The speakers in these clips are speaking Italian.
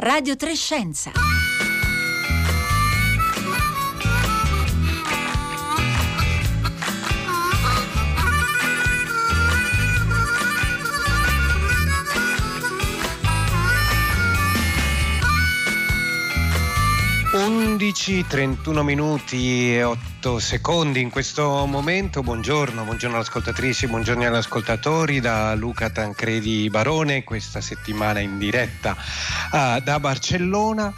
Radio Trescenza. 11, 31 minuti e 8 secondi in questo momento. Buongiorno, buongiorno alle ascoltatrici, buongiorno agli ascoltatori da Luca Tancredi Barone, questa settimana in diretta uh, da Barcellona.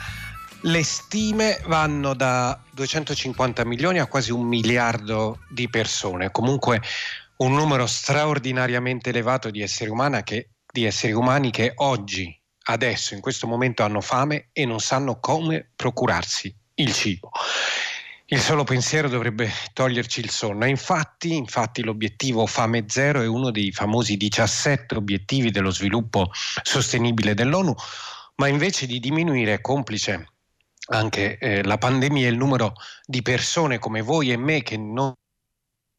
Le stime vanno da 250 milioni a quasi un miliardo di persone, comunque un numero straordinariamente elevato di esseri, che, di esseri umani che oggi adesso in questo momento hanno fame e non sanno come procurarsi il cibo. Il solo pensiero dovrebbe toglierci il sonno. Infatti, infatti l'obiettivo Fame Zero è uno dei famosi 17 obiettivi dello sviluppo sostenibile dell'ONU, ma invece di diminuire, complice anche eh, la pandemia, il numero di persone come voi e me che non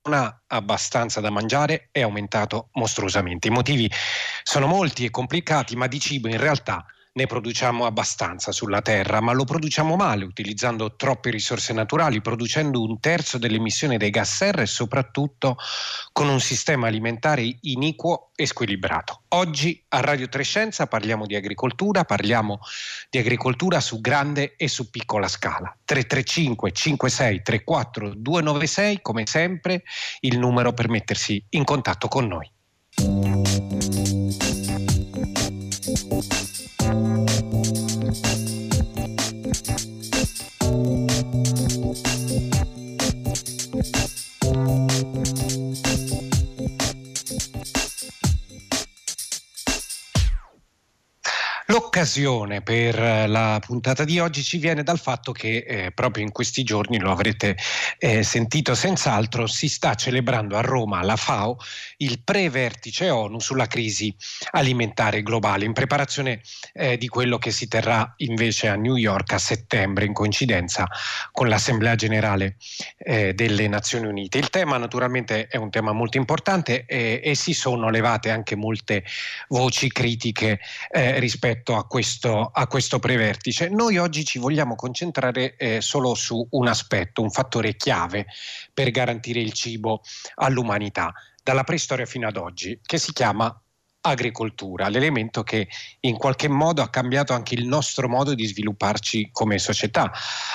non ha abbastanza da mangiare è aumentato mostruosamente. I motivi sono molti e complicati, ma di cibo in realtà ne produciamo abbastanza sulla Terra, ma lo produciamo male, utilizzando troppe risorse naturali, producendo un terzo delle emissioni dei gas serra e soprattutto con un sistema alimentare iniquo e squilibrato. Oggi a Radio Trescenza parliamo di agricoltura, parliamo di agricoltura su grande e su piccola scala. 335 56 34 296, come sempre, il numero per mettersi in contatto con noi. L'occasione per eh, la puntata di oggi ci viene dal fatto che eh, proprio in questi giorni, lo avrete eh, sentito senz'altro, si sta celebrando a Roma, alla FAO, il pre-vertice ONU sulla crisi alimentare globale, in preparazione eh, di quello che si terrà invece a New York a settembre, in coincidenza con l'Assemblea generale eh, delle Nazioni Unite. Il tema naturalmente è un tema molto importante e si sono levate anche molte voci critiche eh, rispetto a questo, a questo prevertice. Noi oggi ci vogliamo concentrare eh, solo su un aspetto, un fattore chiave per garantire il cibo all'umanità, dalla preistoria fino ad oggi, che si chiama agricoltura, l'elemento che in qualche modo ha cambiato anche il nostro modo di svilupparci come società,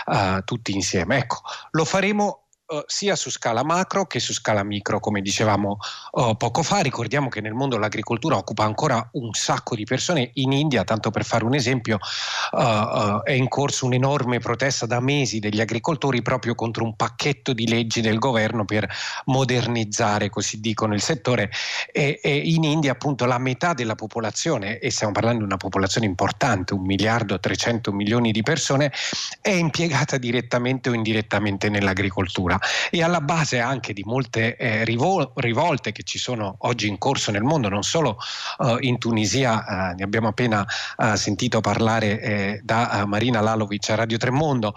uh, tutti insieme. Ecco, lo faremo Uh, sia su scala macro che su scala micro, come dicevamo uh, poco fa. Ricordiamo che nel mondo l'agricoltura occupa ancora un sacco di persone. In India, tanto per fare un esempio, uh, è in corso un'enorme protesta da mesi degli agricoltori proprio contro un pacchetto di leggi del governo per modernizzare, così dicono, il settore. E, e in India, appunto, la metà della popolazione, e stiamo parlando di una popolazione importante, un miliardo e 300 milioni di persone, è impiegata direttamente o indirettamente nell'agricoltura e alla base anche di molte eh, rivol- rivolte che ci sono oggi in corso nel mondo, non solo uh, in Tunisia, uh, ne abbiamo appena uh, sentito parlare eh, da Marina Lalovic a Radio Tremondo,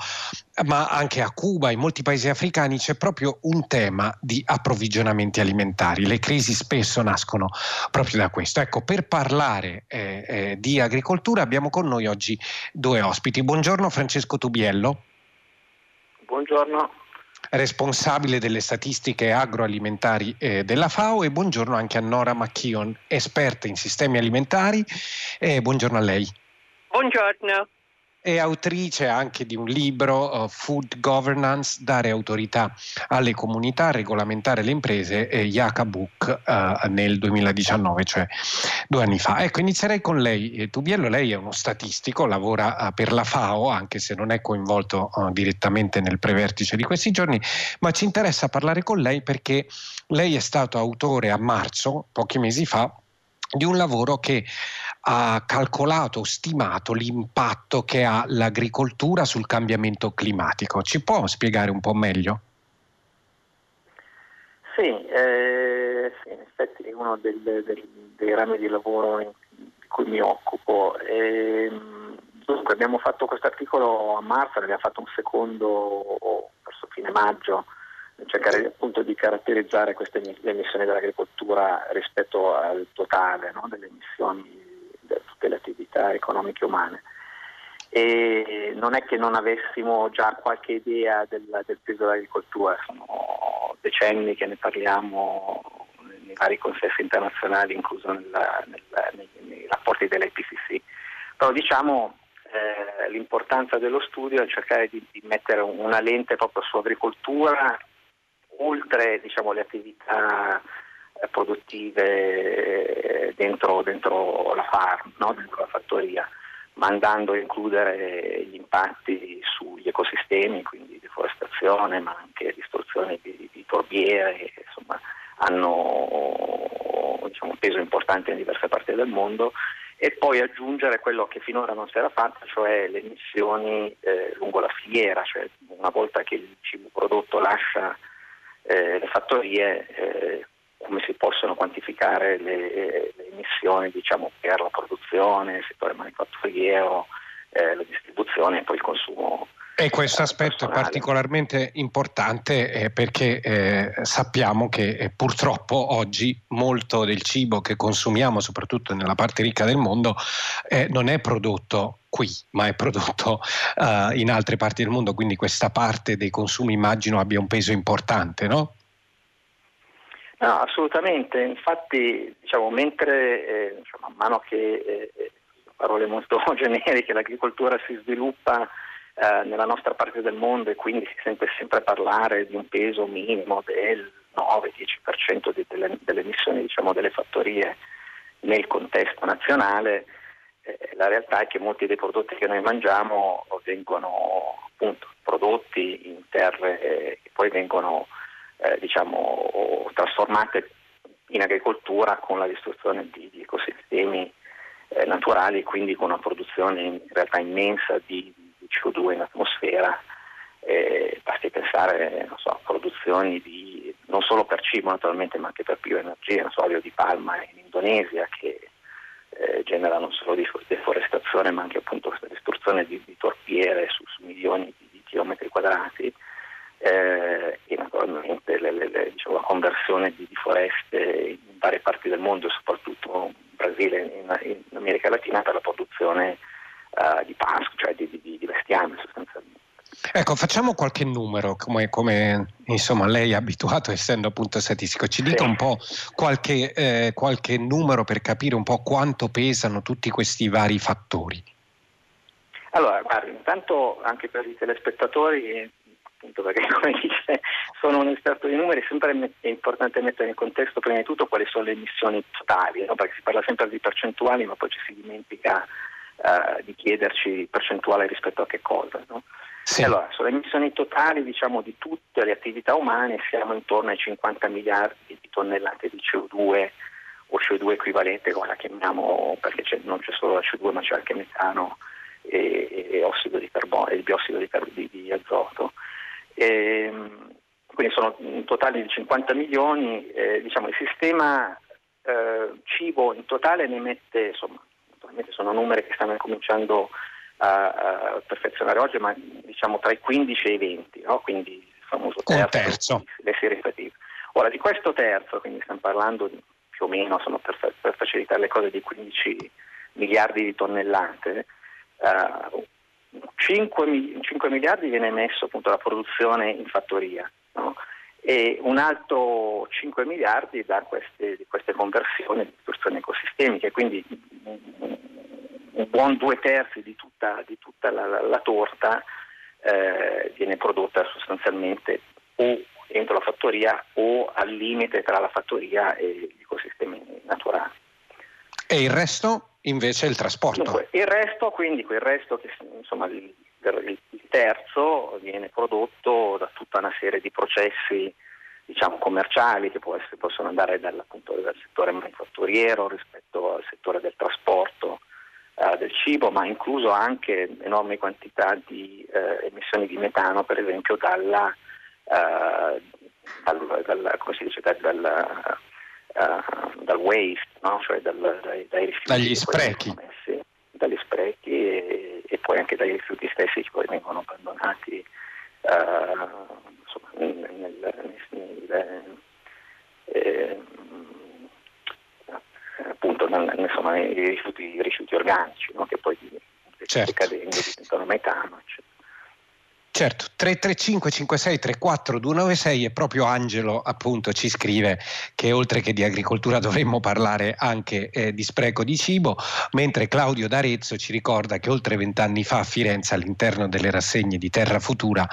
ma anche a Cuba, in molti paesi africani c'è proprio un tema di approvvigionamenti alimentari. Le crisi spesso nascono proprio da questo. Ecco, per parlare eh, eh, di agricoltura abbiamo con noi oggi due ospiti. Buongiorno Francesco Tubiello. Buongiorno responsabile delle statistiche agroalimentari eh, della FAO e buongiorno anche a Nora McKeon, esperta in sistemi alimentari. Eh, buongiorno a lei. Buongiorno è autrice anche di un libro, uh, Food Governance, dare autorità alle comunità, regolamentare le imprese, eh, Yaka Book uh, nel 2019, cioè due anni fa. Ecco, inizierei con lei. Eh, Tubiello, lei è uno statistico, lavora uh, per la FAO, anche se non è coinvolto direttamente nel prevertice di questi giorni, ma ci interessa parlare con lei perché lei è stato autore a marzo, pochi mesi fa, di un lavoro che ha calcolato, stimato l'impatto che ha l'agricoltura sul cambiamento climatico. Ci può spiegare un po' meglio? Sì, eh, sì in effetti è uno del, del, dei rami di lavoro di cui mi occupo. E, ehm, dunque abbiamo fatto questo articolo a marzo, ne abbiamo fatto un secondo verso fine maggio cercare appunto di caratterizzare queste emissioni dell'agricoltura rispetto al totale no, delle emissioni tutte le attività economiche umane. e non è che non avessimo già qualche idea del, del peso dell'agricoltura, sono decenni che ne parliamo nei vari consessi internazionali, incluso nella, nella, nei, nei, rapporti dell'IPCC. Però diciamo eh, l'importanza dello studio è cercare di, di mettere una lente proprio sull'agricoltura, oltre diciamo, le attività eh, produttive eh, dentro, dentro la farm, no? dentro la fattoria ma andando a includere gli impatti sugli ecosistemi, quindi deforestazione, ma anche distruzione di, di torbiere, insomma, hanno diciamo, un peso importante in diverse parti del mondo, e poi aggiungere quello che finora non si era fatto, cioè le emissioni eh, lungo la filiera, cioè una volta che il cibo prodotto lascia eh, le fattorie, eh, come si possono quantificare le, le emissioni diciamo, per la produzione, il settore manifatturiero, eh, la distribuzione e poi il consumo. E questo aspetto personale. è particolarmente importante eh, perché eh, sappiamo che eh, purtroppo oggi molto del cibo che consumiamo, soprattutto nella parte ricca del mondo, eh, non è prodotto qui, ma è prodotto uh, in altre parti del mondo, quindi questa parte dei consumi immagino abbia un peso importante, no? No, assolutamente, infatti diciamo, mentre eh, diciamo, man mano che, eh, parole molto generiche, l'agricoltura si sviluppa eh, nella nostra parte del mondo e quindi si sente sempre parlare di un peso minimo del 9-10% di, delle, delle, emissioni diciamo, delle fattorie nel contesto nazionale, eh, la realtà è che molti dei prodotti che noi mangiamo vengono appunto prodotti in terre eh, che poi vengono eh, diciamo, trasformate in agricoltura con la distruzione di, di ecosistemi eh, naturali, quindi con una produzione in realtà immensa di, di CO2 in atmosfera. Eh, basti pensare so, a produzioni di, non solo per cibo naturalmente ma anche per bioenergia, non so, olio di palma in Indonesia che eh, genera non solo deforestazione ma anche appunto questa distruzione di, di torpiere su, su milioni di, di chilometri quadrati eh, e naturalmente le, le, le, diciamo, la conversione di, di, foreste in varie parti del mondo, soprattutto in Brasile e in, in, America Latina per la produzione uh, di pasco, cioè di, di, di bestiame sostanzialmente. Ecco, facciamo qualche numero, come, come insomma, lei è abituato essendo appunto statistico. Ci dica un po' qualche, eh, qualche numero per capire un po' quanto pesano tutti questi vari fattori. Allora, guardi, intanto anche per i telespettatori appunto perché come dice sono un esperto di numeri, sempre è importante mettere in contesto prima di tutto quali sono le emissioni totali, no? perché si parla sempre di percentuali ma poi ci si dimentica uh, di chiederci percentuale rispetto a che cosa. No? Sì. Allora, sulle emissioni totali diciamo, di tutte le attività umane siamo intorno ai 50 miliardi di tonnellate di CO2 o CO2 equivalente come la chiamiamo perché non c'è solo la CO2 ma c'è anche metano e, e ossido di carbonio, il biossido di, di, di azoto. E, ehm, quindi sono un totale di 50 milioni, eh, diciamo, il sistema eh, cibo in totale ne mette, insomma, sono numeri che stanno cominciando a, a perfezionare oggi, ma diciamo tra i 15 e i 20, no? quindi il famoso terzo, terzo. le serie ripetive. Ora di questo terzo, quindi stiamo parlando di, più o meno, insomma, per, per, facilitare le cose, di 15 miliardi di tonnellate, uh, 5, 5 miliardi viene messo appunto alla produzione in fattoria no? e un altro 5 miliardi da queste, queste conversioni di distruzioni ecosistemiche, quindi un buon due terzi di tutta, di tutta la, la, la, torta eh, viene prodotta sostanzialmente o dentro la fattoria o al limite tra la fattoria e gli ecosistemi naturali. E il resto? invece il trasporto. Dunque, il resto, quindi quel resto che insomma il, il, terzo viene prodotto da tutta una serie di processi diciamo, commerciali che essere, possono andare dal, appunto, dal, settore manifatturiero rispetto al settore del trasporto eh, del cibo, ma incluso anche enormi quantità di eh, emissioni di metano, per esempio dalla, eh, dal, dal, dice, dal uh, dal waste, no? cioè dal, dai, dai, rifiuti. Dagli sprechi. Messi, dagli sprechi e, e, poi anche dai rifiuti stessi che poi vengono abbandonati uh, insomma, nel, nel, nel, eh, appunto insomma, i, rifiuti, i rifiuti organici no? che poi certo. decadendo, diventano metano. Certo, 335 56 34 296 e proprio Angelo appunto ci scrive che oltre che di agricoltura dovremmo parlare anche eh, di spreco di cibo, mentre Claudio D'Arezzo ci ricorda che oltre vent'anni fa a Firenze all'interno delle rassegne di Terra Futura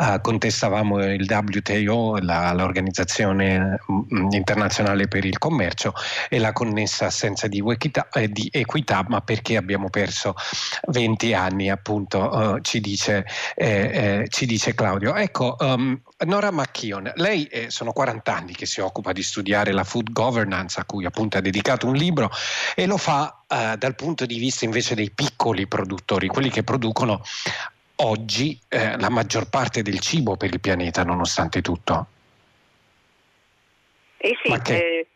eh, contestavamo il WTO, la, l'Organizzazione mm, Internazionale per il Commercio e la connessa assenza di equità, eh, di equità ma perché abbiamo perso 20 anni appunto eh, ci dice eh, ci dice Claudio. Ecco, um, Nora Macchion, lei eh, sono 40 anni che si occupa di studiare la food governance, a cui appunto ha dedicato un libro, e lo fa eh, dal punto di vista invece dei piccoli produttori, quelli che producono oggi eh, la maggior parte del cibo per il pianeta, nonostante tutto. Eh sì, eh,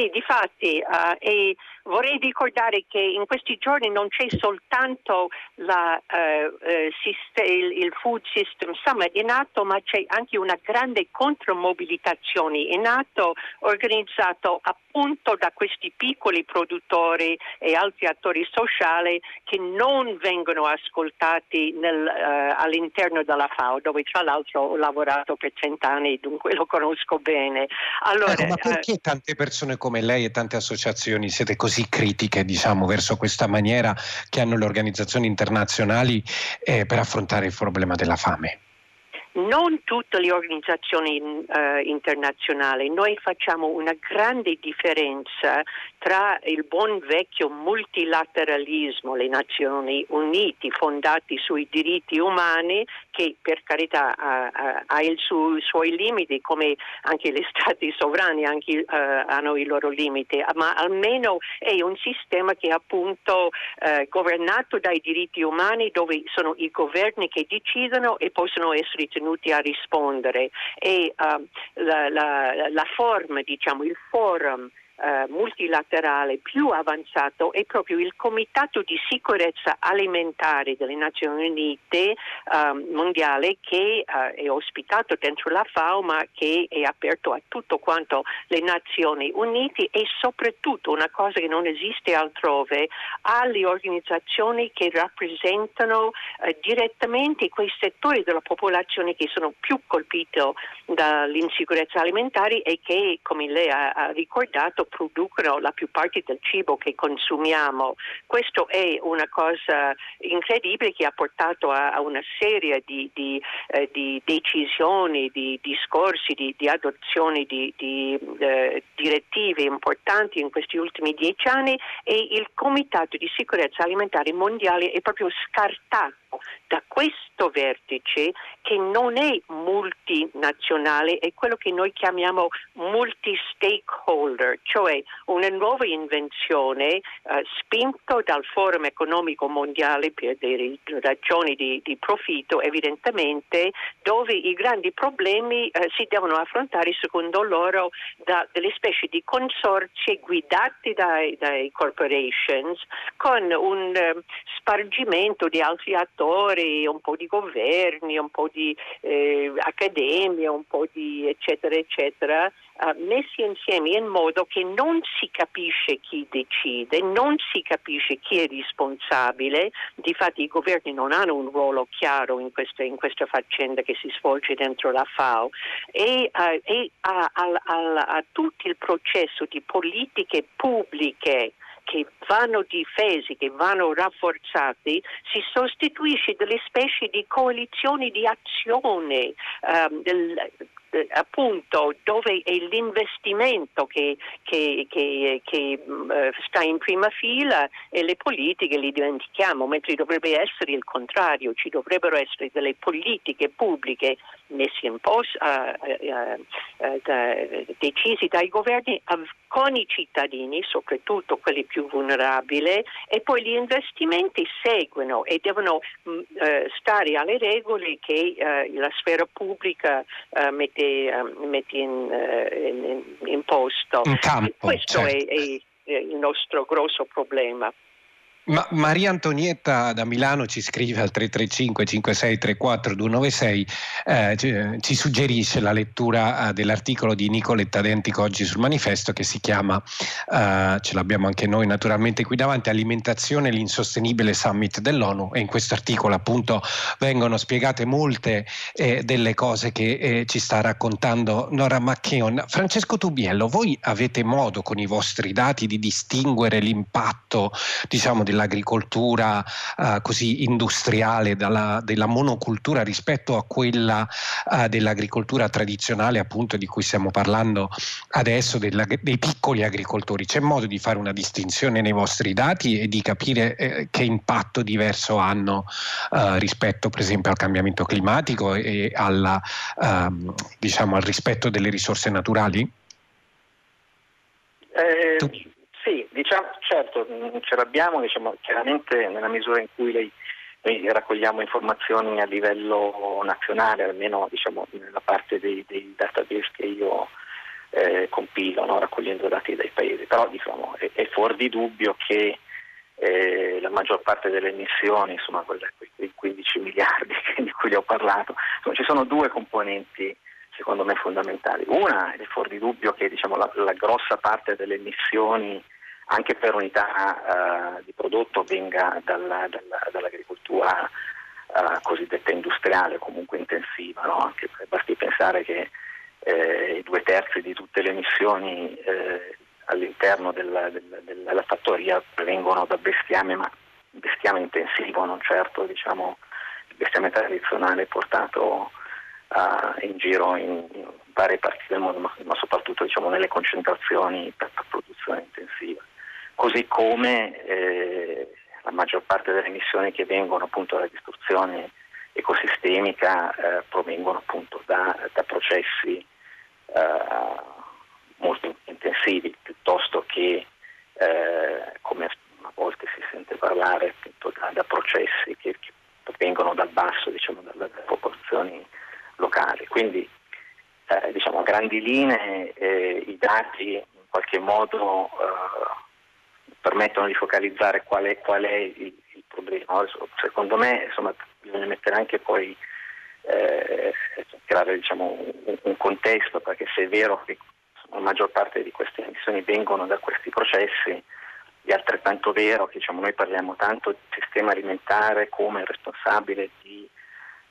sì, difatti, uh, e vorrei ricordare che in questi giorni non c'è soltanto la, uh, uh, il, Food System Summit in atto, ma c'è anche una grande contromobilitazione in atto organizzato appunto da questi piccoli produttori e altri attori sociali che non vengono ascoltati nel, all'interno della FAO, dove tra l'altro ho lavorato per cent'anni, dunque lo conosco bene. Allora, ecco, ma perché tante persone come lei e tante associazioni siete così critiche diciamo, verso questa maniera che hanno le organizzazioni internazionali eh, per affrontare il problema della fame? Non tutte le organizzazioni eh, internazionali, noi facciamo una grande differenza tra il buon vecchio multilateralismo, le Nazioni Unite fondati sui diritti umani, che per carità ha, ha, ha i suoi limiti, come anche gli stati sovrani anche, uh, hanno i loro limiti, ma almeno è un sistema che è appunto uh, governato dai diritti umani, dove sono i governi che decidono e possono essere tenuti a rispondere. E uh, la, la, la forma, diciamo, il forum eh, multilaterale più avanzato è proprio il Comitato di sicurezza alimentare delle Nazioni Unite eh, mondiale che eh, è ospitato dentro la FAO ma che è aperto a tutto quanto le Nazioni Unite e soprattutto una cosa che non esiste altrove alle organizzazioni che rappresentano eh, direttamente quei settori della popolazione che sono più colpiti dall'insicurezza alimentare e che come lei ha, ha ricordato producono la più parte del cibo che consumiamo. Questo è una cosa incredibile che ha portato a, a una serie di, di, eh, di decisioni, di discorsi, di, di adozioni di, eh, direttive importanti in questi ultimi dieci anni e il Comitato di sicurezza alimentare mondiale è proprio scartato da questo vertice che non è multinazionale, è quello che noi chiamiamo multi-stakeholder, cioè una nuova invenzione eh, spinto dal Forum economico mondiale per delle ragioni di, di profitto, evidentemente, dove i grandi problemi eh, si devono affrontare secondo loro da delle specie di consorzi guidati dai, dai corporations con un uh, spargimento di altri attori, un po' di governi, un po' di eh, accademia, un po' di eccetera eccetera uh, messi insieme in modo che non si capisce chi decide, non si capisce chi è responsabile, difatti i governi non hanno un ruolo chiaro in questa, in questa faccenda che si svolge dentro la FAO e, uh, e a, a, a, a tutto il processo di politiche pubbliche che vanno difesi, che vanno rafforzati, si sostituisce delle specie di coalizioni di azione um, del, eh, appunto dove è l'investimento che, che, che, che uh, sta in prima fila e le politiche li dimentichiamo, mentre dovrebbe essere il contrario, ci dovrebbero essere delle politiche pubbliche messe in posto, da, decisi dai governi con i cittadini, soprattutto quelli più vulnerabili, e poi gli investimenti seguono e devono mm, stare alle regole che la sfera pubblica mette ehm, mette in, eh, in, in, posto. In campo, Questo certo. è, è il nostro grosso problema. Ma Maria Antonietta da Milano ci scrive al 335 5634 296, eh, ci, suggerisce la lettura eh, dell'articolo di Nicoletta Dentico oggi sul manifesto che si chiama, eh, ce l'abbiamo anche noi naturalmente qui davanti, Alimentazione l'insostenibile summit dell'ONU e in questo articolo appunto vengono spiegate molte eh, delle cose che eh, ci sta raccontando Nora McKeon. Francesco Tubiello, voi avete modo con i vostri dati di distinguere l'impatto diciamo della dell'agricoltura eh, così industriale, dalla, della monocultura rispetto a quella eh, dell'agricoltura tradizionale appunto di cui stiamo parlando adesso, della, dei piccoli agricoltori. C'è modo di fare una distinzione nei vostri dati e di capire eh, che impatto diverso hanno eh, rispetto per esempio al cambiamento climatico e alla, ehm, diciamo, al rispetto delle risorse naturali? Eh, sì, diciamo, certo, mm, ce l'abbiamo, diciamo, chiaramente nella misura in cui lei, noi raccogliamo informazioni a livello nazionale, almeno diciamo, nella parte dei, dei database che io eh, compilo, no? raccogliendo dati dai paesi, però diciamo, è, è, fuori di dubbio che eh, la maggior parte delle emissioni, insomma quelle, quei 15 miliardi di cui le ho parlato, insomma, ci sono due componenti secondo me fondamentali. Una è fuori di dubbio che diciamo, la, la, grossa parte delle emissioni anche per unità uh, di prodotto venga dalla, dalla, dall'agricoltura uh, cosiddetta industriale, comunque intensiva. No? Anche, basti pensare che eh, i due terzi di tutte le emissioni eh, all'interno della, della, della, fattoria vengono da bestiame, ma bestiame intensivo, non certo diciamo, il bestiame tradizionale portato uh, in giro in, in, varie parti del mondo, ma, ma soprattutto diciamo, nelle concentrazioni per la produzione intensiva. Così come eh, la maggior parte delle emissioni che vengono appunto dalla distruzione ecosistemica eh, provengono appunto da, da processi eh, molto intensivi piuttosto che eh, come a volte si sente parlare appunto da, da processi che, che, vengono dal basso, diciamo, dalle popolazioni locali. Quindi eh, diciamo, a grandi linee eh, i dati in qualche modo permettono di focalizzare qual è, qual è il, il, problema. Secondo me insomma, bisogna mettere anche poi eh, creare diciamo, un, un, contesto perché se è vero che la maggior parte di queste emissioni vengono da questi processi, è altrettanto vero che diciamo, noi parliamo tanto di sistema alimentare come responsabile di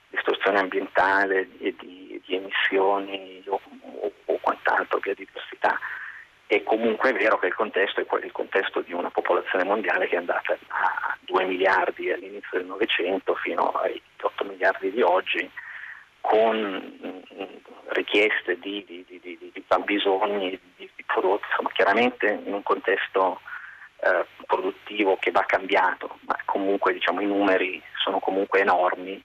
distruzione ambientale e di, di, emissioni o, o, o quant'altro, biodiversità. È comunque vero che il contesto è quello, il contesto di una popolazione mondiale che è andata a 2 miliardi all'inizio del Novecento fino ai 8 miliardi di oggi, con richieste di, di, di, di fabbisogni, di, prodotti, insomma chiaramente in un contesto eh, produttivo che va cambiato, ma comunque diciamo, i numeri sono comunque enormi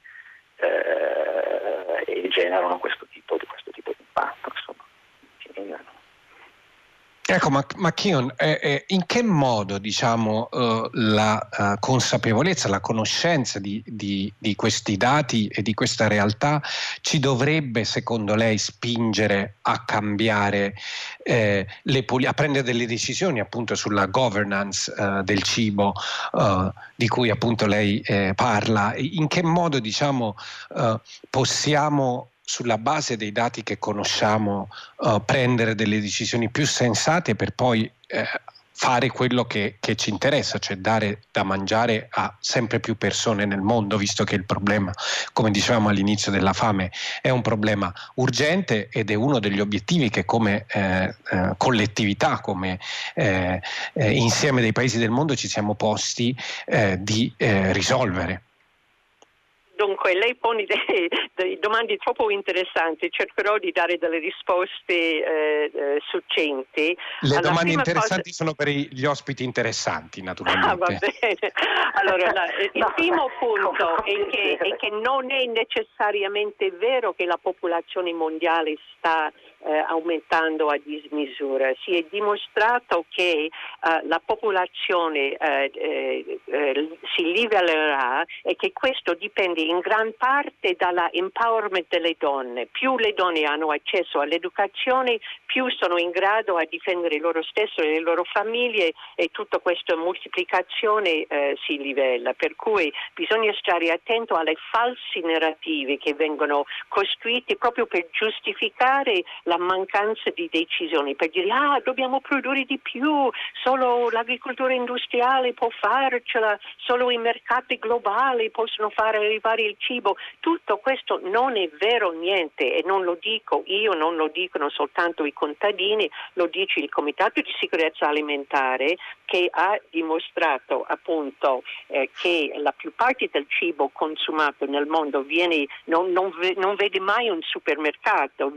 eh, e generano questo tipo di impatto. Insomma. Ecco, ma, ma Kion, eh, eh, in che modo diciamo, eh, la uh, consapevolezza, la conoscenza di, di, di, questi dati e di questa realtà ci dovrebbe, secondo lei, spingere a cambiare, eh, poli- a prendere delle decisioni appunto sulla governance uh, del cibo di cui appunto lei parla? In che modo diciamo, possiamo sulla base dei dati che conosciamo uh, prendere delle decisioni più sensate per poi eh, fare quello che, che, ci interessa, cioè dare da mangiare a sempre più persone nel mondo, visto che il problema, come dicevamo all'inizio della fame, è un problema urgente ed è uno degli obiettivi che come eh, eh, collettività, come eh, eh insieme dei paesi del mondo ci siamo posti eh, di risolvere. Dunque, lei pone delle, delle, domande troppo interessanti, cercherò di dare delle risposte eh, eh, succenti. Le Alla domande interessanti cosa... sono per gli ospiti interessanti, naturalmente. Ah, va bene. Allora, la, il primo punto è che, è che, non è necessariamente vero che la popolazione mondiale sta eh, aumentando a dismisura. Si è dimostrato che uh, la popolazione uh, uh, si livellerà e che questo dipende in gran parte dall'empowerment delle donne. Più le donne hanno accesso all'educazione, più sono in grado a difendere loro stesse e le loro famiglie e tutta questa moltiplicazione si livella. Per cui bisogna stare attento alle falsi narrativi che vengono costruiti proprio per giustificare la mancanza di decisioni, per dire ah dobbiamo produrre di più, solo l'agricoltura industriale può farcela, solo i mercati globali possono fare arrivare il cibo. Tutto questo non è vero niente e non lo dico io, non lo dicono soltanto i contadini, lo dice il Comitato di sicurezza alimentare che ha dimostrato appunto eh, che la più parte del cibo consumato nel mondo viene, non, non, non vede mai un supermercato,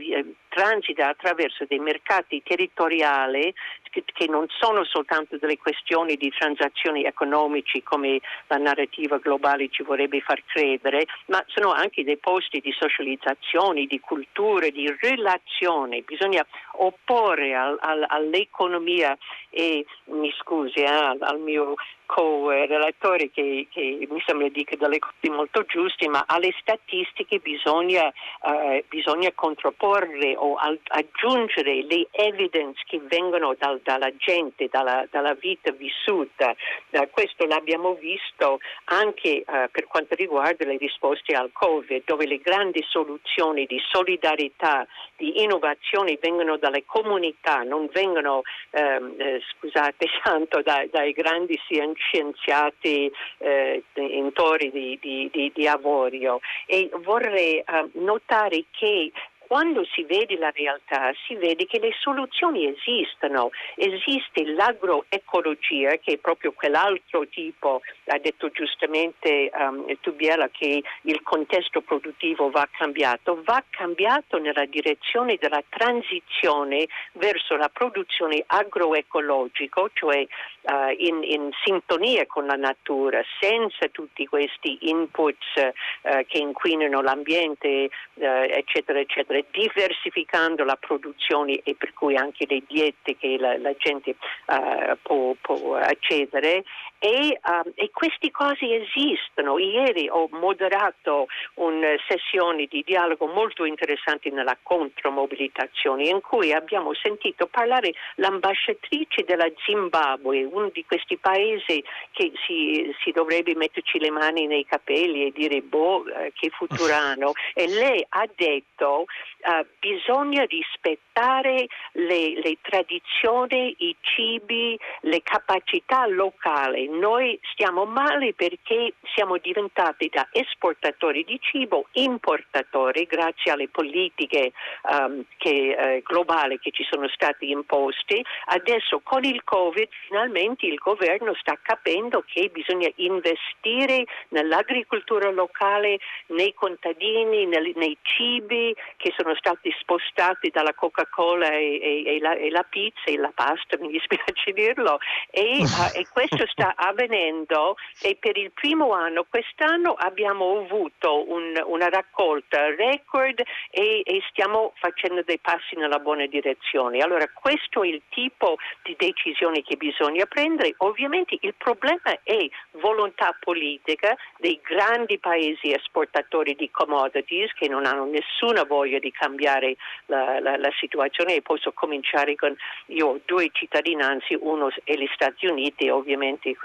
transita attraverso dei mercati territoriali che, non sono soltanto delle questioni di transazioni economici come la narrativa globale ci vorrebbe far credere, ma sono anche dei posti di socializzazione, di culture, di relazione. Bisogna opporre al, al, all'economia e mi scusi eh, al mio co-relatore che, che, mi sembra dica delle cose molto giuste, ma alle statistiche bisogna, uh, bisogna contrapporre o al, aggiungere le evidence che vengono dal, dalla gente, dalla, dalla vita vissuta. Uh, questo l'abbiamo visto anche uh, per quanto riguarda le risposte al Covid, dove le grandi soluzioni di solidarietà, di innovazione vengono dalle comunità, non vengono, ehm, eh, scusate tanto, dai, dai grandi scienziati eh, intorno di, di, di, di, Avorio. E vorrei eh, notare che quando si vede la realtà si vede che le soluzioni esistono, esiste l'agroecologia che è proprio quell'altro tipo, ha detto giustamente um, Tubiela che il contesto produttivo va cambiato, va cambito nella direzione della transizione verso la produzione agroecologica, cioè uh, in, in, sintonia con la natura, senza tutti questi inputs uh, che inquinano l'ambiente, uh, eccetera, eccetera diversificando la produzione e per cui anche le diete che la, la gente uh, può, può, accedere e, uh, e, queste cose esistono. Ieri ho moderato una sessione di dialogo molto interessante nella contromobilitazione in cui abbiamo sentito parlare l'ambasciatrice della Zimbabwe, uno di questi paesi che si, si dovrebbe metterci le mani nei capelli e dire boh, eh, che futuro hanno. E lei ha detto uh, bisogna rispettare le, le, tradizioni, i cibi, le capacità locali. Noi stiamo male perché siamo diventati da esportatori di cibo importatori grazie alle politiche um, che, uh, globali che ci sono state imposte. Adesso con il Covid finalmente il governo sta capendo che bisogna investire nell'agricoltura locale, nei contadini, nel, nei cibi che sono stati spostati dalla Coca-Cola e, e, e, la, e la, pizza e la pasta, mi dispiace dirlo, e, uh, questo sta avvenendo e per il primo anno, quest'anno abbiamo avuto un, una raccolta record e, stiamo facendo dei passi nella buona direzione. Allora questo è il tipo di decisioni che bisogna prendere. Ovviamente il problema è volontà politica dei grandi paesi esportatori di commodities che non hanno nessuna voglia di cambiare la, la, la situazione e posso cominciare con io ho due cittadinanze, uno è gli Stati Uniti, ovviamente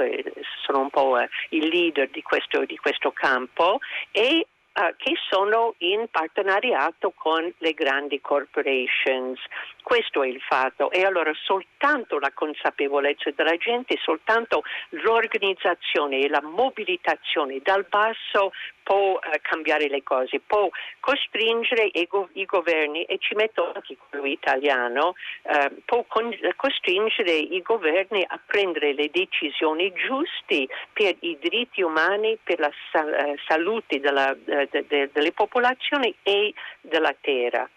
sono un po' eh, il leader di questo, di questo campo e uh, che sono in partenariato con le grandi corporations. Questo è il fatto e allora soltanto la consapevolezza della gente, soltanto l'organizzazione e la mobilitazione dal basso può uh, cambiare le cose, può costringere i, go- i, governi, e ci metto anche quello italiano, uh, può con- costringere i governi a prendere le decisioni giuste per i diritti umani, per la sal- salute della, de- de- delle popolazioni e della terra.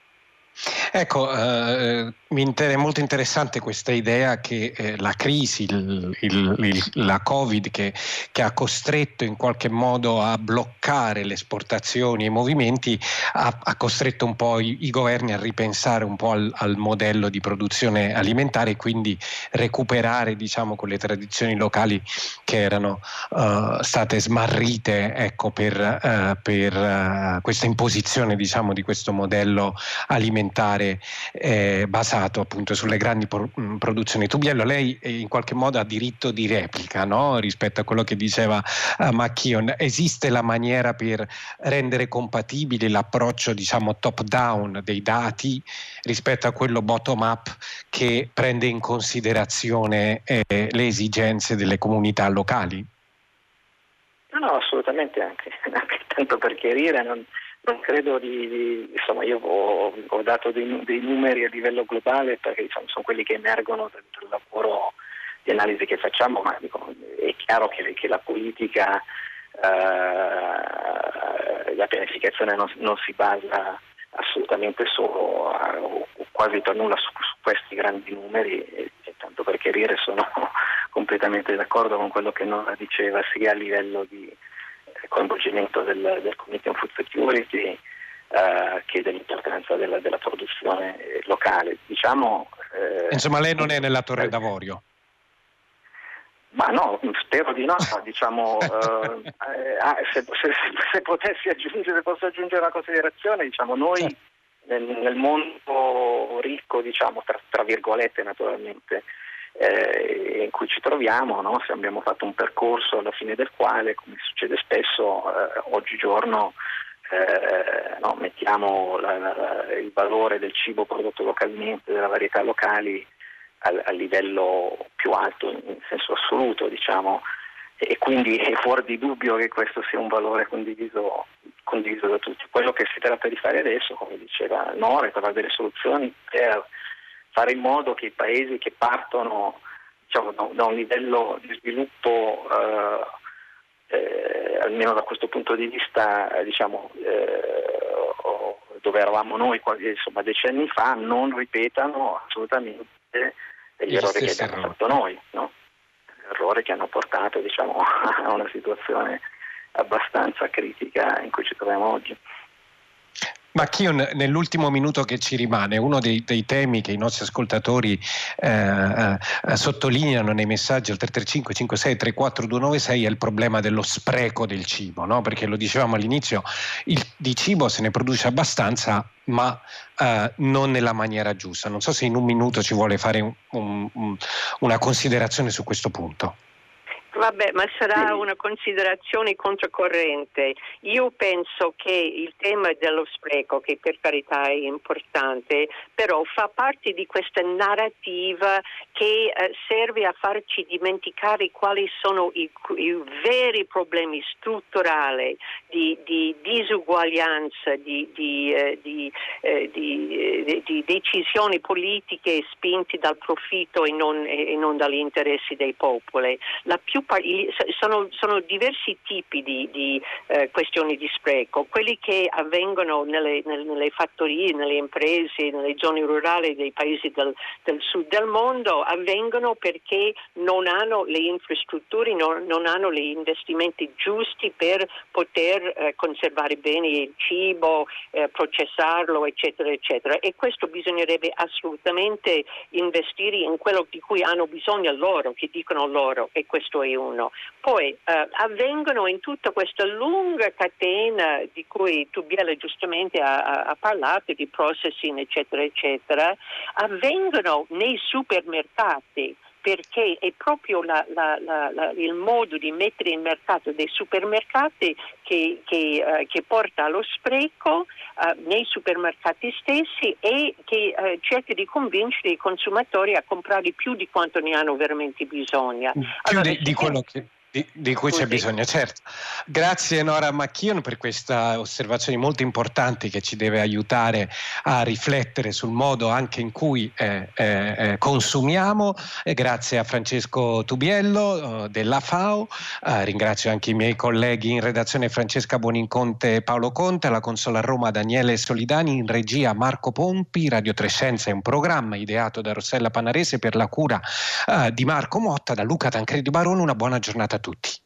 Ecco, eh, è molto interessante questa idea che eh, la crisi, il, il, il, la Covid che, che, ha costretto in qualche modo a bloccare le esportazioni e i movimenti, ha, ha costretto un po' i, i, governi a ripensare un po' al, al, modello di produzione alimentare e quindi recuperare diciamo, quelle tradizioni locali che erano uh, state smarrite ecco, per, uh, per uh, questa imposizione diciamo, di questo modello alimentare alimentare eh, basato appunto sulle grandi por- mm, produzioni. Tubiello, lei eh, in qualche modo ha diritto di replica no? rispetto a quello che diceva uh, Macchion. Esiste la maniera per rendere compatibile l'approccio diciamo top down dei dati rispetto a quello bottom up che prende in considerazione eh, le esigenze delle comunità locali? No, no, assolutamente anche, anche tanto per chiarire, non, non credo di, di, insomma io ho, ho dato dei, dei, numeri a livello globale perché diciamo, sono quelli che emergono dal, dal, lavoro di analisi che facciamo, ma dico, è chiaro che, che la politica, eh, la pianificazione non, non, si basa assolutamente solo a, o quasi per nulla su, su questi grandi numeri e, e, tanto per chiarire sono completamente d'accordo con quello che Nora diceva sia a livello di coinvolgimento del, del Committee on Food Security eh, che dell'importanza della, della, produzione locale. Diciamo, eh, Insomma, lei non è nella Torre d'Avorio? Ma no, spero di no, diciamo, eh, eh, se, se, se, potessi aggiungere, posso aggiungere una considerazione, diciamo, noi certo. nel, nel, mondo ricco, diciamo, tra, tra virgolette naturalmente, eh, in cui ci troviamo, no? abbiamo fatto un percorso alla fine del quale, come succede spesso eh, oggigiorno, eh, no, mettiamo la, la, il valore del cibo prodotto localmente, delle varietà locali a, a livello più alto in, in senso assoluto, diciamo, e quindi è fuori di dubbio che questo sia un valore condiviso, condiviso da tutti. Quello che si tratta di fare adesso, come diceva Nore, trovare delle soluzioni per fare in modo che i paesi che partono diciamo, da, un livello di sviluppo eh, eh, almeno da questo punto di vista diciamo, eh, dove eravamo noi insomma, decenni fa non ripetano assolutamente gli errori che abbiamo errore. fatto noi no? errori che hanno portato diciamo, a una situazione abbastanza critica in cui ci troviamo oggi. Ma Kion, nell'ultimo minuto che ci rimane, uno dei, dei temi che i nostri ascoltatori eh, eh, sottolineano nei messaggi al 335 56 34 296 è il problema dello spreco del cibo, no? perché lo dicevamo all'inizio, il, di cibo se ne produce abbastanza, ma eh, non nella maniera giusta. Non so se in un minuto ci vuole fare un, un, una considerazione su questo punto. Vabbè, ma sarà una considerazione controcorrente. Io penso che il tema dello spreco, che per carità è importante, però fa parte di questa narrativa che eh, serve a farci dimenticare quali sono i, i veri problemi strutturali di, di disuguaglianza, di, di, eh, eh, eh, di, decisioni politiche spinte dal profitto e non, e non dagli interessi dei popoli. La più sono, sono diversi tipi di, di eh, questioni di spreco, quelli che avvengono nelle, nelle, fattorie, nelle imprese, nelle zone rurali dei paesi del, del, sud del mondo, avvengono perché non hanno le infrastrutture, non, non hanno gli investimenti giusti per poter eh, conservare bene il cibo, eh, processarlo, eccetera, eccetera. E questo bisognerebbe assolutamente investire in quello di cui hanno bisogno loro, che dicono loro, e questo è uno. Poi eh, avvengono in tutta questa lunga catena di cui Tubiele giustamente ha, ha parlato, di processing eccetera eccetera, avvengono nei supermercati perché è proprio la, la, la, il modo di mettere in mercato dei supermercati che, che, uh, che porta allo spreco uh, nei supermercati stessi e che uh, cerca di convincere i consumatori a comprare più di quanto ne hanno veramente bisogno. Più allora, di, di quello che di, di cui c'è bisogno, certo. Grazie Nora Macchion per queste osservazioni molto importanti che ci deve aiutare a riflettere sul modo anche in cui eh, eh, eh consumiamo. E grazie a Francesco Tubiello eh, della FAO, eh, ringrazio anche i miei colleghi in redazione Francesca Boninconte e Paolo Conte, alla consola a Roma Daniele Solidani, in regia Marco Pompi, Radio Trescenza è un programma ideato da Rossella Panarese per la cura eh, di Marco Motta, da Luca Tancredi Barone, una buona giornata a tutti.